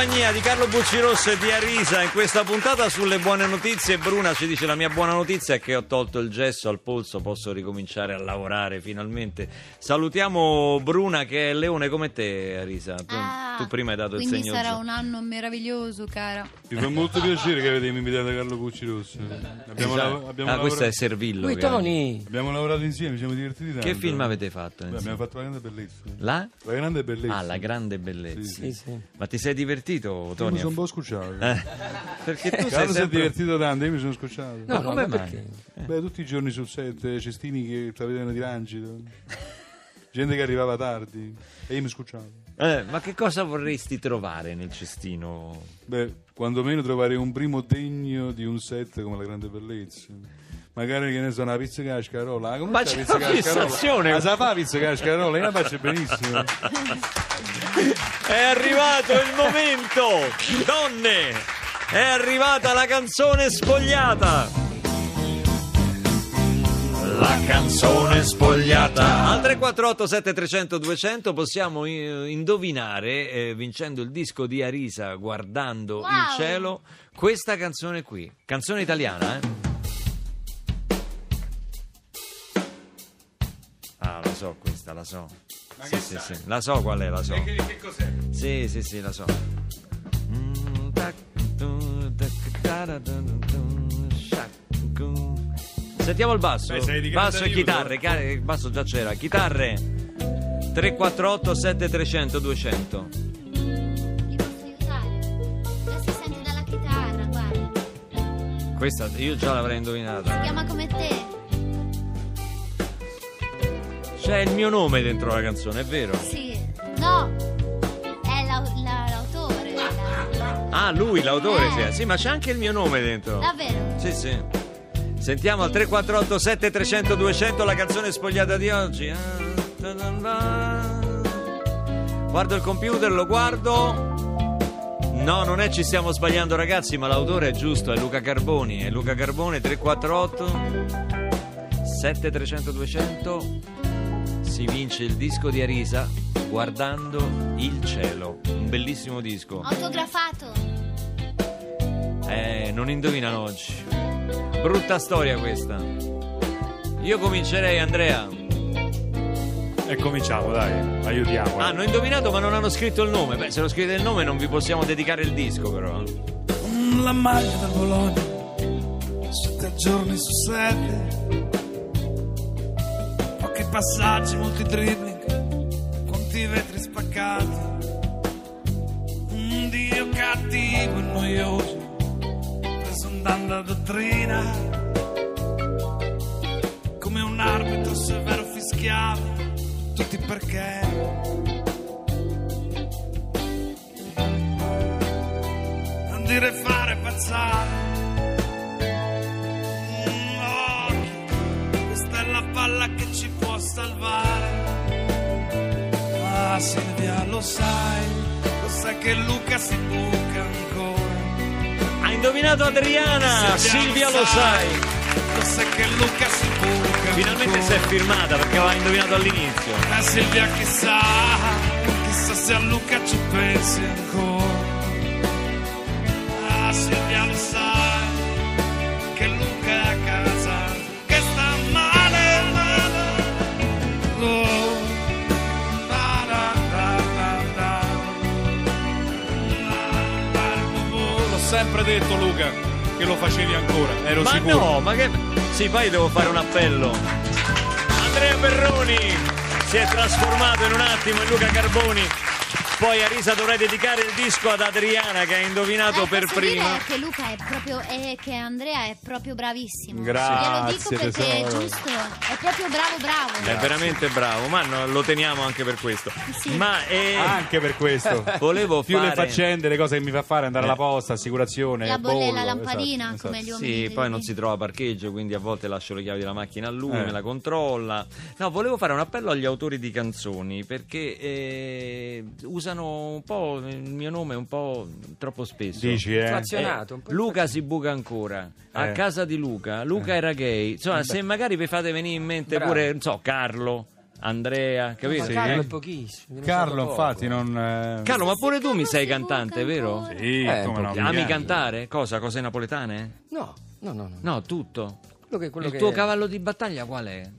compagnia di Carlo Buccirosso e di Arisa in questa puntata sulle buone notizie. Bruna ci dice la mia buona notizia è che ho tolto il gesso al polso, posso ricominciare a lavorare finalmente. Salutiamo Bruna che è leone come te Arisa. Tu, Ah, tu prima hai dato il quindi segno sarà un anno meraviglioso, cara. Mi fa molto piacere che avete invitato Carlo Pucci Rosso. Abbiamo, Esatto. lav- abbiamo ah, questo è Servillo. Ui, che- Tony! abbiamo lavorato insieme, ci siamo divertiti tanto. Che film avete fatto? Beh, insieme? abbiamo fatto La Grande Bellezza. La? La Grande Bellezza. Ah, la grande bellezza. Sì, Sì, sì. Ma ti sei divertito, Io mi Tony? sono un po' scocciato. Eh, perché tu sei si è sempre... divertito tanto, io mi sono scocciato. No, No, come ma mai? Beh, tutti i giorni sul set, cestini che vedevano di rancito. Gente che arrivava tardi e io mi scocciavo. Eh, ma che cosa vorresti trovare nel cestino? Beh, quantomeno trovare un primo degno di un set come La Grande Bellezza. Magari che ne so, una pizza cascarola. Ah, come Ma c'è c'è la pizza una fissazione. cascarola? Ma sa fa la pizza cascarola? Io la faccio benissimo. È arrivato il momento! Donne! È arrivata la canzone spogliata! La canzone spogliata! Al 348 7300 200 possiamo indovinare, eh, vincendo il disco di Arisa guardando Wow. il cielo, questa canzone qui. Canzone italiana, eh? So questa, la so. Sì, sì, sì. La so qual è, la so. che cos'è? Sì, sì, sì, la so. Mm, tac, tu, tac, taradadun, shac, gu. Sentiamo il basso. Beh, sei di grande basso e aiuto. chitarre. ca- Il basso già c'era. Chitarre 348 7300 200. Ti posso aiutare? Già si sente dalla chitarra, guarda. Questa io già l'avrei Si indovinata. chiama come te. C'è il mio nome dentro la canzone, è vero? Sì. No. È la- la- l'autore. la- Ah, lui, l'autore, Eh. sì. Sì, ma c'è anche il mio nome dentro. Davvero? Sì, sì. Sentiamo al 348 7300 200 la canzone spogliata di oggi. Guardo il computer, lo guardo. No, non è ci stiamo sbagliando ragazzi, ma l'autore è giusto, è Luca Carboni. È Luca Carbone 348 7300 200 si vince il disco di Arisa guardando il cielo. Un bellissimo disco. Autografato. Eh, non indovinano oggi. Brutta storia questa. Io comincerei, Andrea. E cominciamo, dai, aiutiamo. Ah, hanno indovinato ma non hanno scritto il nome. Beh, se lo scrivete il nome non vi possiamo dedicare il disco, però. la maglia del Bologna sette giorni su sette passaggi molti dribbling quanti vetri spaccati. Un dio cattivo e noioso preso andando a dottrina come un arbitro severo fischiava tutti perché. Non dire fare pazzare. Salvare. Ah Silvia, lo sai, lo sai che Luca si buca ancora. Ha indovinato Adriana! Silvia lo sai! Lo sai che Luca si buca Finalmente ancora. si è firmata perché aveva indovinato all'inizio. Ah Silvia chissà, chissà se a Luca ci pensi ancora. Sempre detto, Luca, che lo facevi ancora, ero Ma sicuro. no, ma che. Sì, poi devo fare un appello. Andrea Perroni si è trasformato in un attimo in Luca Carboni. Poi Arisa dovrei dedicare il disco ad Adriana che ha indovinato Eh, per prima. dire che Luca è proprio è, che Andrea è proprio bravissimo. Grazie, Glielo dico perché è giusto, è proprio bravo bravo. È veramente bravo, ma no, lo teniamo anche per questo. Sì. Ma eh, Anche per questo. volevo Più fare le faccende, le cose che mi fa fare, andare alla Eh. posta, assicurazione, La bolle- bollo, la lampadina, esatto, come esatto. gli uomini. Sì, poi non si trova parcheggio, quindi a volte lascio le chiavi della macchina a lui, Eh. me la controlla. No, volevo fare un appello agli autori di canzoni perché eh, usano un po' il mio nome un po' troppo spesso. Dici, eh? Inflazionato, un po' Luca si buca ancora. A Eh. casa di Luca, Luca era gay. Insomma, se magari vi fate venire in mente Bravo. pure, non so, Carlo. Andrea, capito? Ma Sì. Carlo è pochissimo. Carlo, poco. infatti, non. eh, Carlo, ma pure tu mi sei cantante, vero? Sì, Eh, come no, mi Ami piace. cantare? Cosa? Cose napoletane? No, no, no. no. No, tutto. Quello che, quello Il che- tuo cavallo di battaglia qual è?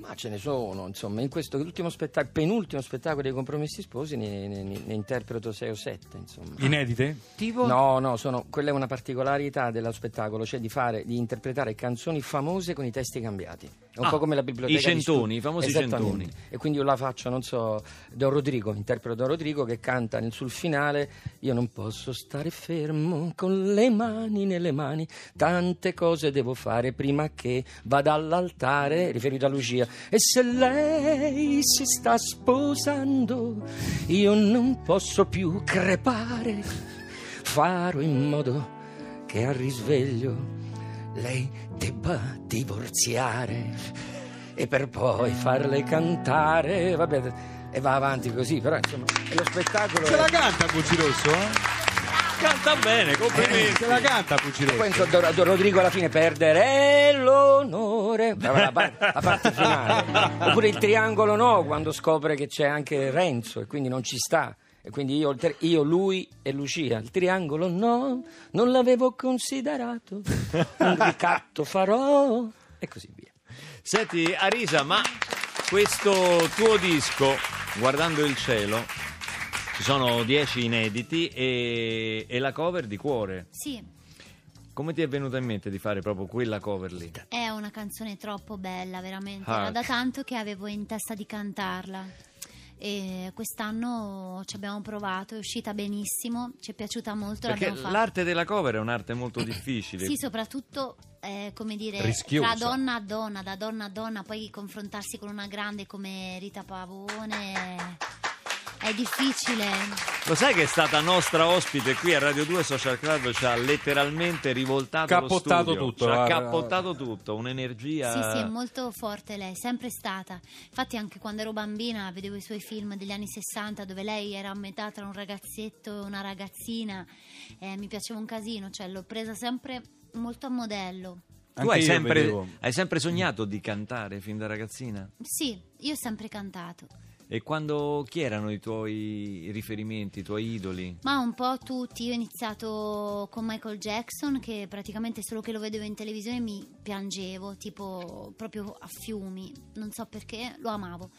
Ma ce ne sono, insomma, in questo ultimo spettacolo, penultimo spettacolo dei Compromessi Sposi ne, ne- ne interpreto 6 o 7, insomma. Inedite? Tipo? No, no, sono- quella è una particolarità dello spettacolo, cioè di, fare, di interpretare canzoni famose con i testi cambiati. È un Ah, po' come la biblioteca. i centoni, i famosi centoni. E quindi io la faccio, non so, Don Rodrigo, interpreto Don Rodrigo che canta sul finale Io non posso stare fermo con le mani nelle mani, tante cose devo fare prima che vada all'altare, riferito a Lucia. E se lei si sta sposando, io non posso più crepare, farò in modo che al risveglio lei debba divorziare e per poi farle cantare, vabbè, e va avanti così, però insomma, è lo spettacolo. Se la è- canta Pucci Rosso? eh? Canta bene, complimenti. Se la canta Pucci Rosso? Poi insomma, Rodrigo alla fine perdere l'onore, la, par- la parte finale. Oppure il triangolo no, quando scopre che c'è anche Renzo e quindi non ci sta. E quindi io, io, lui e Lucia. Il triangolo no, non l'avevo considerato. Un ricatto farò. E così via. Senti, Arisa, ma questo tuo disco, Guardando il cielo, ci sono dieci inediti e, e la cover di Cuore. Sì, Come ti è venuta in mente di fare proprio quella cover lì? è una canzone troppo bella, veramente. Ah. Era da tanto che avevo in testa di cantarla. E quest'anno ci abbiamo provato, è uscita benissimo, ci è piaciuta molto. Perché l'arte della cover è un'arte molto difficile. Sì, soprattutto, eh, come dire, Rischiosa. tra donna a donna, da donna a donna, poi confrontarsi con una grande come Rita Pavone è difficile. Lo sai che è stata nostra ospite qui a Radio 2 Social Club, ci ha letteralmente rivoltato Cappottato lo studio. tutto, Ci ha cappottato tutto, un'energia... Sì, sì, è molto forte lei, sempre stata. Infatti anche quando ero bambina vedevo i suoi film degli anni 60 dove lei era a metà tra un ragazzetto e una ragazzina. Eh, mi piaceva un casino, cioè l'ho presa sempre molto a modello. Tu Anche hai io sempre, hai sempre sognato di cantare fin da ragazzina? Sì, io ho sempre cantato. E quando chi erano i tuoi riferimenti, i tuoi idoli? Ma un po' tutti, io ho iniziato con Michael Jackson che praticamente solo che lo vedevo in televisione mi piangevo, tipo proprio a fiumi, non so perché, lo amavo.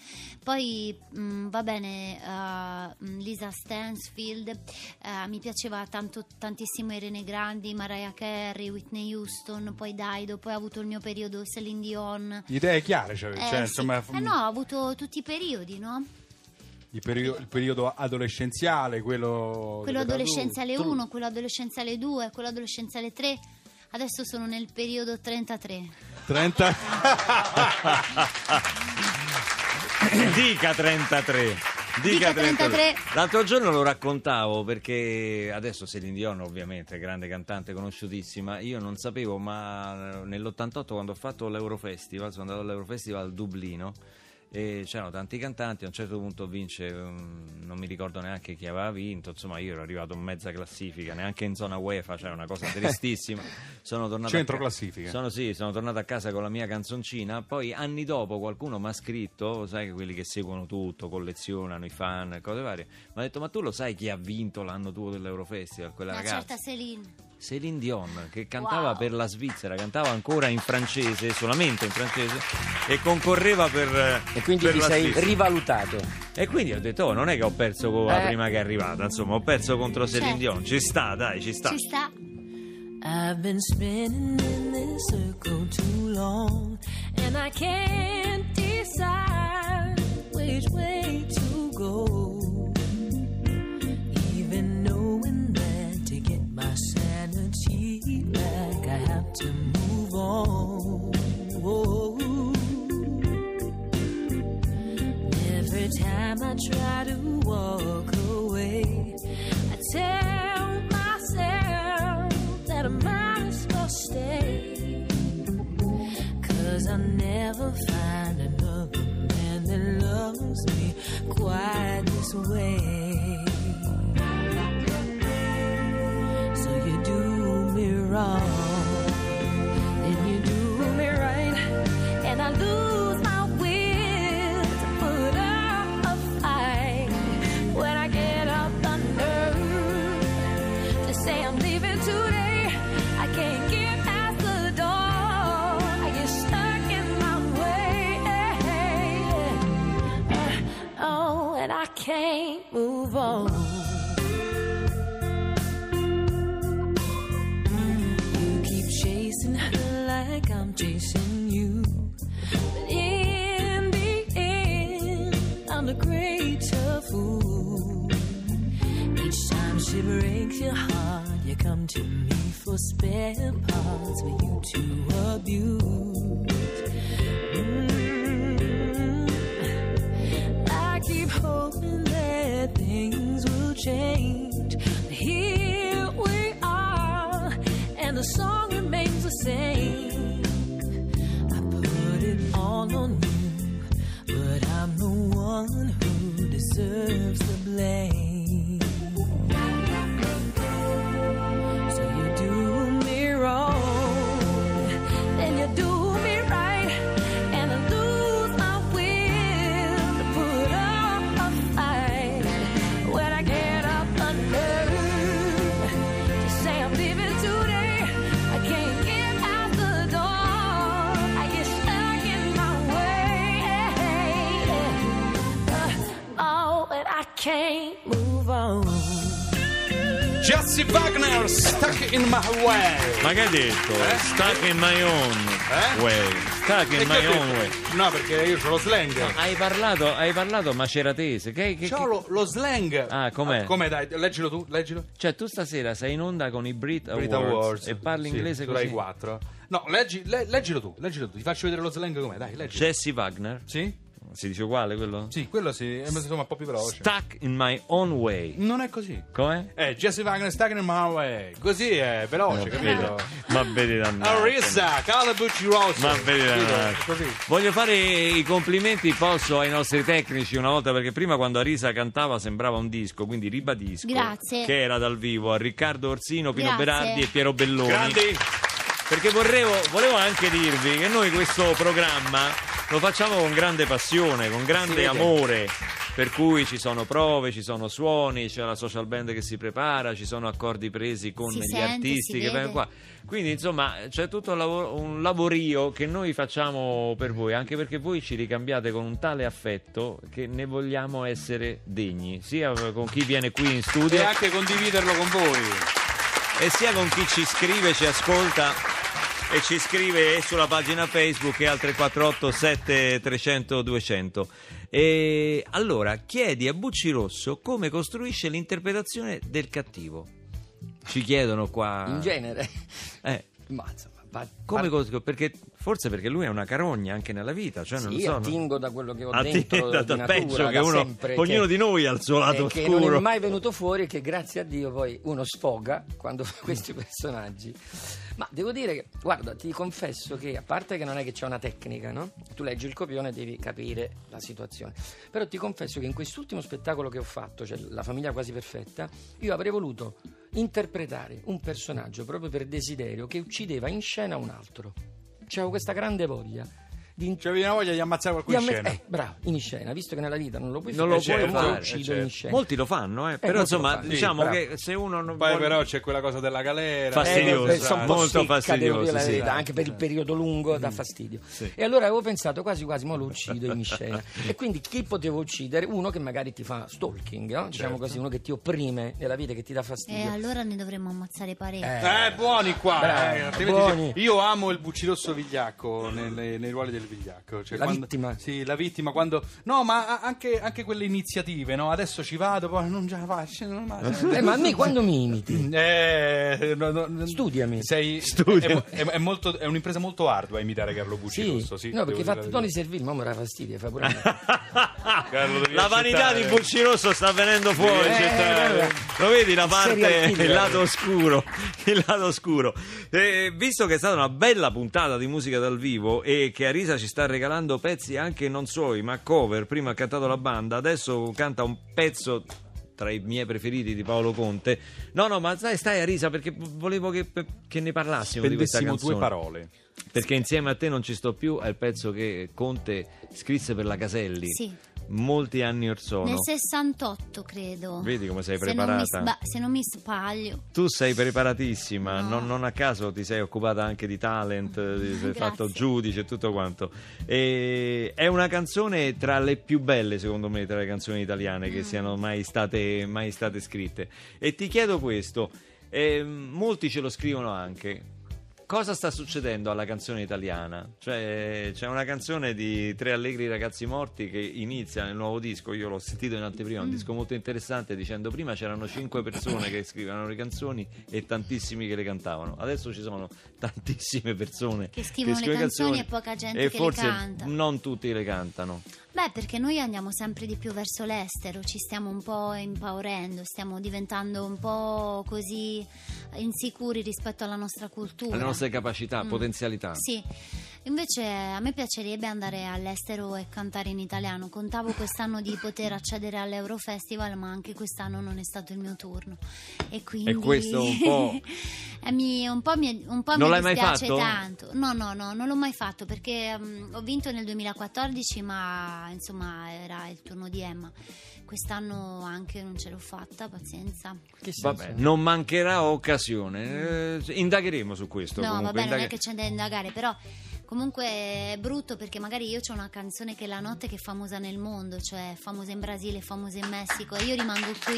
Poi mh, va bene, uh, Lisa Stansfield, eh, mi piaceva tanto, tantissimo Irene Grandi, Mariah Carey, Whitney Houston, poi Dido, poi ho avuto il mio periodo Celine Dion. Idee chiare, cioè, Eh, cioè, sì. insomma, Eh no, ho avuto tutti i periodi, no? Il, perio- il periodo adolescenziale, quello... quello adolescenziale adulta. 1, quello adolescenziale 2, quello adolescenziale 3. Adesso sono nel periodo 33. 30... Dica 33. Dica 33. L'altro giorno lo raccontavo perché adesso Celine Dion ovviamente, grande cantante conosciutissima, io non sapevo ma nell'88 quando ho fatto l'Eurofestival, sono andato all'Eurofestival a Dublino e c'erano tanti cantanti, a un certo punto vince, um, non mi ricordo neanche chi aveva vinto, insomma io ero arrivato in mezza classifica, neanche in zona UEFA, cioè una cosa tristissima. Sono tornato Centro a ca- classifica. Sono, sì, sono tornato a casa con la mia canzoncina, poi anni dopo qualcuno mi ha scritto, sai che quelli che seguono tutto, collezionano i fan, cose varie, mi ha detto ma tu lo sai chi ha vinto l'anno tuo dell'Eurofestival, quella Una ragazza? certa Celine. Celine Dion che cantava Wow. per la Svizzera, cantava ancora in francese, solamente in francese e concorreva per E quindi per ti la sei Svizzera. rivalutato. E quindi ho detto, oh, non è che ho perso con la Eh. prima che è arrivata, insomma, ho perso contro Celine Certo. Dion. Ci sta, dai, ci sta. Ci sta. I've been spinning in this circle too long, and I can't decide which way try to walk away, I tell myself that I might as well stay. Cause I'll never find another man that loves me quite this way. She breaks your heart, you come to me for spare parts for you to abuse. Mm. I keep hoping that things will change. Here we are, and the song remains the same. I put it all on you, but I'm the one who deserves the blame. Wagner, stuck in my way. Ma che hai detto? Eh? Stuck in my own Eh? way. Stuck in my own way. No, perché io ho lo slang. Hai parlato, hai parlato maceratese. Che, che- C'ho che- lo, lo slang. Ah, com'è? Com'è, dai, leggilo tu, leggilo. Cioè, tu stasera sei in onda con i Brit Awards, Brit Awards. e parli Sì, inglese così. Rai 4. No, leggi, le- leggilo tu, leggilo tu. Ti faccio vedere lo slang com'è, dai, leggilo. Jesse Wagner. Sì? Si dice uguale quello? Sì, quello sì, è insomma un po' più veloce. Stuck in my own way. Non è così. Com'è? Eh, Jesse Wagner, stuck in my way. Così è veloce, capito? Ma vedi dannato. Arisa, Calabucci Rosso. Ma vedi dannato. Così. Voglio fare i complimenti, posso, ai nostri tecnici una volta, perché prima quando Arisa cantava sembrava un disco, quindi ribadisco Grazie. che era dal vivo a Riccardo Orsino, Pino Grazie. Berardi e Piero Belloni. Grandi. Perché vorrevo, volevo anche dirvi che noi questo programma lo facciamo con grande passione, con grande amore. Per cui ci sono prove, ci sono suoni, c'è la social band che si prepara, ci sono accordi presi con Si gli sente, artisti che vengono qua. Quindi insomma c'è tutto un, lavoro- un lavorio che noi facciamo per voi, anche perché voi ci ricambiate con un tale affetto che ne vogliamo essere degni, sia con chi viene qui in E studio anche condividerlo con voi. e sia con chi ci scrive, ci ascolta e ci scrive sulla pagina Facebook e al 348 7300 200. E allora chiedi a Bucci Rosso come costruisce l'interpretazione del cattivo. Ci chiedono qua. In genere. Eh, Ma insomma, pa- come pa- cos- perché forse perché lui è una carogna anche nella vita, cioè non sì, so. attingo da quello che ho dentro da- di da natura, peggio che uno- sempre, ognuno che- di noi ha il suo lato e che oscuro. non è mai venuto fuori che grazie a Dio poi uno sfoga quando fa questi personaggi. Ma devo dire che, guarda, ti confesso che a parte che non è che c'è una tecnica, no? Tu leggi il copione e devi capire la situazione. Però ti confesso che in quest'ultimo spettacolo che ho fatto, cioè La famiglia quasi perfetta, io avrei voluto interpretare un personaggio proprio per desiderio che uccideva in scena un altro. C'avevo questa grande voglia di C'avevi una voglia di ammazzare qualcuno di in scena. eh, bravo, in scena, visto che nella vita non lo puoi Non fare, lo puoi comunque fare, uccido certo. in scena. Molti lo fanno, eh, però molti lo insomma, fanno. diciamo Sì, che se uno non Poi vuole- però c'è quella cosa della galera. Fastidioso, Eh, Eh, sono molto la sì. anche per il periodo lungo dà fastidio. E allora avevo pensato quasi quasi mo lo uccido in scena. e quindi chi potevo uccidere? Uno che magari ti fa stalking, no? diciamo Certo. così, uno che ti opprime nella vita, che ti dà E fastidio. allora ne dovremmo ammazzare parecchi. Eh, buoni qua, eh, buoni. Io amo il buccirosso vigliacco nei ruoli del vigliacco. Cioè La quando- vittima. Sì, la vittima quando. No, ma anche, anche quelle iniziative, no? Adesso ci vado, poi non ce la faccio. non ma- Eh, ma a me quando mi imiti? Eh, no, no. Studiami. Sei, Studiami. È, è- è molto- è un'impresa molto ardua imitare Carlo Bucci Sì, Rosso. Sì, no, perché la fattoni verità. servili, ma mi dà fastidio, fa pure La vanità di Bucci Rosso sta venendo fuori. Eh, cioè, guarda. lo vedi la parte, il lato oscuro. Il lato oscuro. Eh, visto che è stata una bella puntata di musica dal vivo e che Arisa ci sta regalando pezzi anche non suoi, ma cover. Prima ha cantato la banda, adesso canta un pezzo tra i miei preferiti di Paolo Conte. No, no, ma stai, stai Arisa perché volevo che, che ne parlassimo di questa canzone. due parole. Perché insieme a te non ci sto più è il pezzo che Conte scrisse per la Caselli. Sì. Molti anni or sono. Nel 68 credo. Vedi come sei Se non preparata? sba- se non mi sbaglio. Tu sei preparatissima, No. non, non a caso ti sei occupata anche di talent, ti sei fatto giudice e tutto quanto. E è una canzone tra le più belle, secondo me, tra le canzoni italiane Mm. che siano mai state, mai state scritte. E ti chiedo questo, ehm, molti ce lo scrivono anche. Cosa sta succedendo alla canzone italiana? Cioè, c'è una canzone di Tre Allegri Ragazzi Morti che inizia nel nuovo disco. Io l'ho sentito in anteprima, un disco molto interessante. Dicendo prima c'erano cinque persone che scrivevano le canzoni e tantissimi che le cantavano. Adesso ci sono tantissime persone Che scrivono le canzoni e poca gente e che le forse canta. non tutti le cantano. Beh, perché noi andiamo sempre di più verso l'estero, ci stiamo un po' impaurendo, stiamo diventando un po' così insicuri rispetto alla nostra cultura. alle nostre capacità, Mm. potenzialità. Sì, invece a me piacerebbe andare all'estero e cantare in italiano. Contavo quest'anno di poter accedere all'Eurofestival, ma anche quest'anno non è stato il mio turno. E quindi. E questo un po'- Eh, mi, un po' mi, un po' Non mi l'hai mai dispiace fatto? tanto. No, no, no, non l'ho mai fatto perché mm, ho vinto nel 2014, ma insomma era il turno di Emma. Quest'anno anche non ce l'ho fatta, pazienza. Che? Vabbè, non mancherà occasione. Eh, indagheremo su questo. No, comunque, vabbè, non è indag- che c'è da indagare, però comunque è brutto perché magari io ho una canzone che è la notte che è famosa nel mondo, cioè famosa in Brasile, famosa in Messico, e io rimango qui.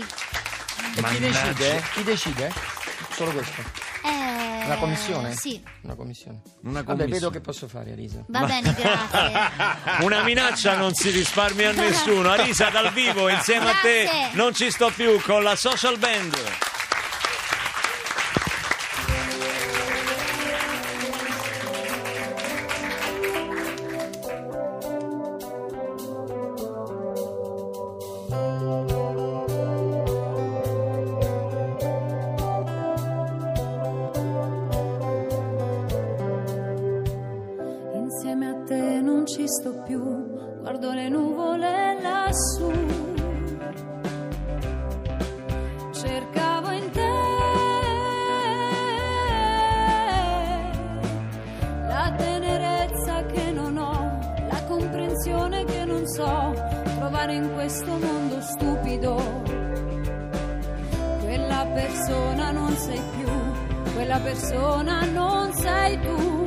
E chi decide? Chi decide? Solo questo? Eh, Una commissione? Sì, Una commissione. Una Vabbè, commissione. vedo che posso fare, Elisa. va bene, grazie. Una minaccia non si risparmia a nessuno. Arisa dal vivo insieme a te. Grazie. Non ci sto più con la social band. Questo mondo stupido. Quella persona non sei più, quella persona non sei tu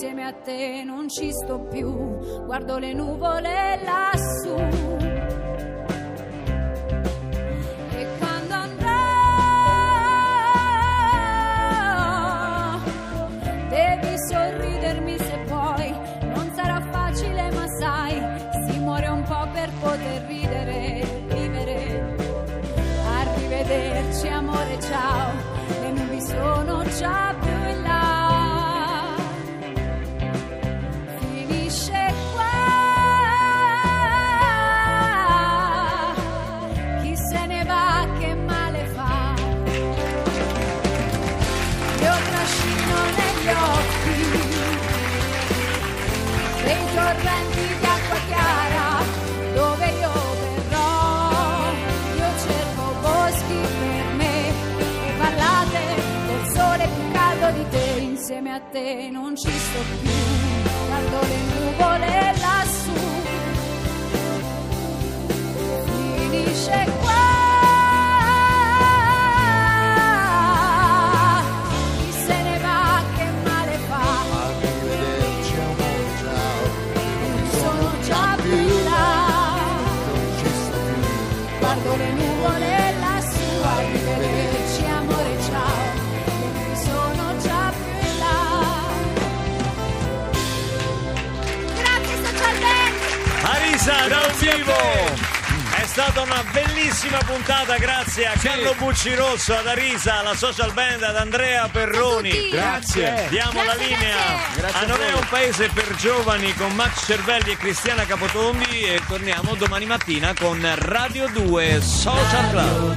Insieme a te non ci sto più, guardo le nuvole lassù. Insieme a te non ci sto più, guardo le nuvole lassù. Finisce qua. Più stata una bellissima puntata, grazie a Carlo Buccirosso, ad Arisa, alla social band, ad Andrea Perroni. Grazie. Diamo la Grazie, linea grazie. A Non è un paese per giovani con Max Cervelli e Cristiana Capotondi e torniamo domani mattina con Radio 2 Social Club.